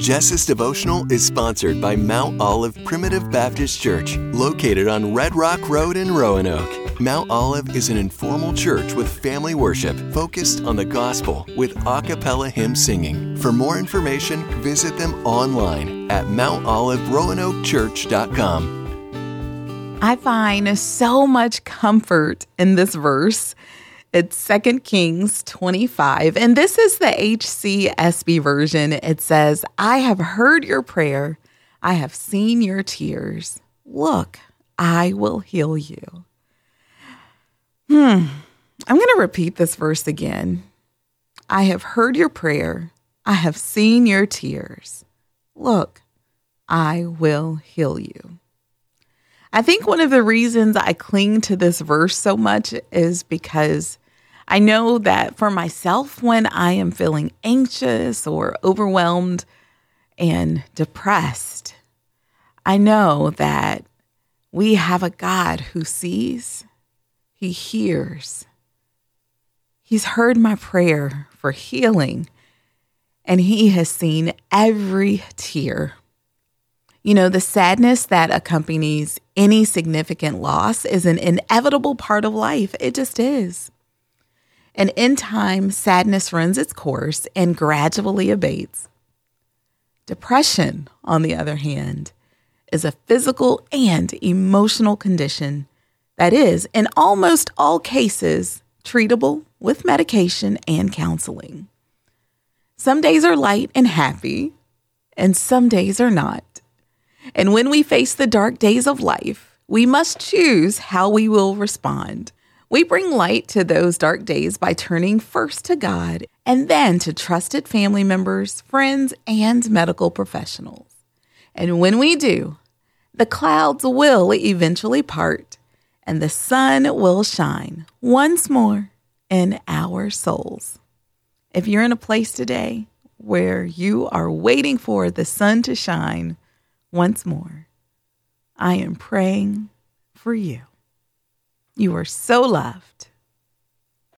Jess's devotional is sponsored by Mount Olive Primitive Baptist Church, located on Red Rock Road in Roanoke. Mount Olive is an informal church with family worship focused on the gospel with a cappella hymn singing. For more information, visit them online at mountoliveroanokechurch.com. I find so much comfort in this verse. It's 2 Kings 25, and this is the HCSB version. It says, I have heard your prayer, I have seen your tears. Look, I will heal you. Hmm, I'm going to repeat this verse again. I have heard your prayer, I have seen your tears. Look, I will heal you. I think one of the reasons I cling to this verse so much is because I know that for myself, when I am feeling anxious or overwhelmed and depressed, I know that we have a God who sees, He hears. He's heard my prayer for healing, and He has seen every tear. You know, the sadness that accompanies any significant loss is an inevitable part of life. It just is. And in time, sadness runs its course and gradually abates. Depression, on the other hand, is a physical and emotional condition that is, in almost all cases, treatable with medication and counseling. Some days are light and happy, and some days are not. And when we face the dark days of life, we must choose how we will respond. We bring light to those dark days by turning first to God and then to trusted family members, friends, and medical professionals. And when we do, the clouds will eventually part and the sun will shine once more in our souls. If you're in a place today where you are waiting for the sun to shine once more, I am praying for you. You are so loved.